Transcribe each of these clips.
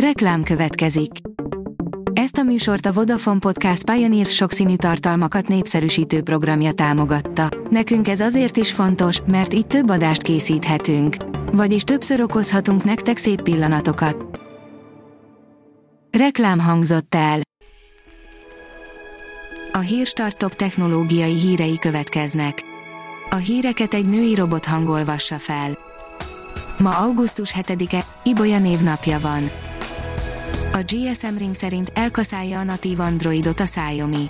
Reklám következik. Ezt a műsort a Vodafone Podcast Pioneer sokszínű tartalmakat népszerűsítő programja támogatta. Nekünk ez azért is fontos, mert így több adást készíthetünk. Vagyis többször okozhatunk nektek szép pillanatokat. Reklám hangzott el. A Hírstart technológiai hírei következnek. A híreket egy női robot hangolvassa fel. Ma augusztus 7-e, Ibolya névnapja van. A GSM Ring szerint elkaszálja a natív Androidot a Xiaomi.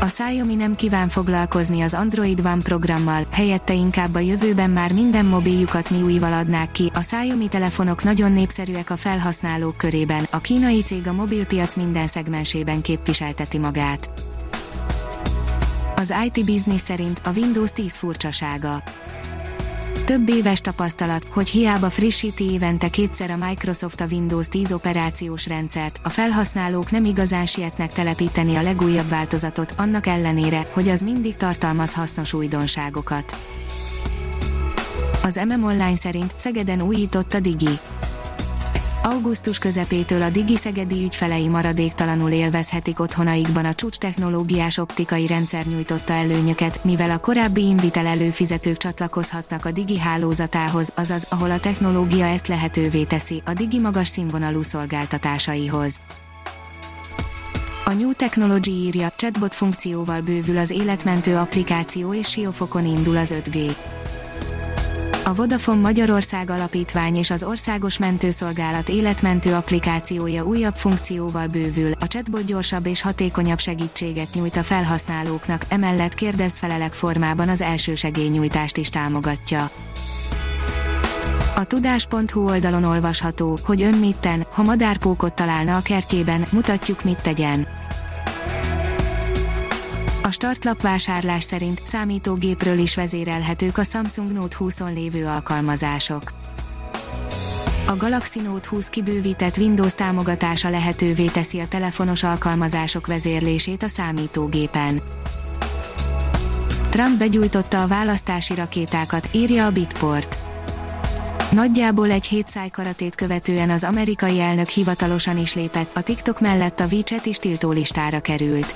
A Xiaomi nem kíván foglalkozni az Android One programmal, helyette inkább a jövőben már minden mobiljukat MIUI-val adnák ki. A Xiaomi telefonok nagyon népszerűek a felhasználók körében, a kínai cég a mobilpiac minden szegmensében képviselteti magát. Az IT Business szerint a Windows 10 furcsasága több éves tapasztalat, hogy hiába frissíti évente kétszer a Microsoft a Windows 10 operációs rendszert, a felhasználók nem igazán sietnek telepíteni a legújabb változatot, annak ellenére, hogy az mindig tartalmaz hasznos újdonságokat. Az MM Online szerint Szegeden újított a Digi. Augusztus közepétől a Digi Szegedi ügyfelei maradéktalanul élvezhetik otthonaikban a csúcs technológiás optikai rendszer nyújtotta előnyöket, mivel a korábbi Invitel előfizetők csatlakozhatnak a Digi hálózatához, azaz ahol a technológia ezt lehetővé teszi, a Digi magas színvonalú szolgáltatásaihoz. A New Technology írja, chatbot funkcióval bővül az életmentő applikáció és Siófokon indul az 5G. A Vodafone Magyarország Alapítvány és az Országos Mentőszolgálat életmentő applikációja újabb funkcióval bővül, a chatbot gyorsabb és hatékonyabb segítséget nyújt a felhasználóknak, emellett kérdezfelelek formában az elsősegélynyújtást is támogatja. A tudás.hu oldalon olvasható, hogy ön mit ha madárpókot találna a kertjében, mutatjuk mit tegyen. Startlap vásárlás szerint számítógépről is vezérelhetők a Samsung Note 20-on lévő alkalmazások. A Galaxy Note 20 kibővített Windows támogatása lehetővé teszi a telefonos alkalmazások vezérlését a számítógépen. Trump begyújtotta a választási rakétákat, írja a Bitport. Nagyjából egy hét szájkaratét követően az amerikai elnök hivatalosan is lépett, a TikTok mellett a WeChat is tiltólistára került.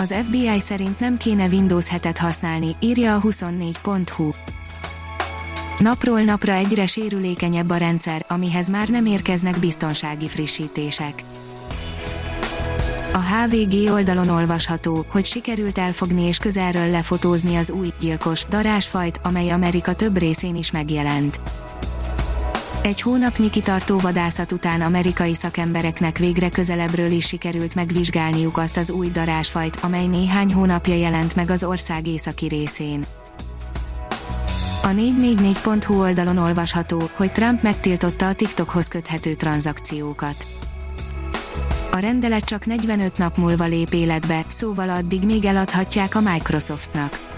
Az FBI szerint nem kéne Windows 7-et használni, írja a 24.hu. Napról napra egyre sérülékenyebb a rendszer, amihez már nem érkeznek biztonsági frissítések. A HVG oldalon olvasható, hogy sikerült elfogni és közelről lefotózni az új, gyilkos, darásfajt, amely Amerika több részén is megjelent. Egy hónapnyi kitartó vadászat után amerikai szakembereknek végre közelebbről is sikerült megvizsgálniuk azt az új darásfajt, amely néhány hónapja jelent meg az ország északi részén. A 444.hu oldalon olvasható, hogy Trump megtiltotta a TikTokhoz köthető tranzakciókat. A rendelet csak 45 nap múlva lép életbe, szóval addig még eladhatják a Microsoftnak.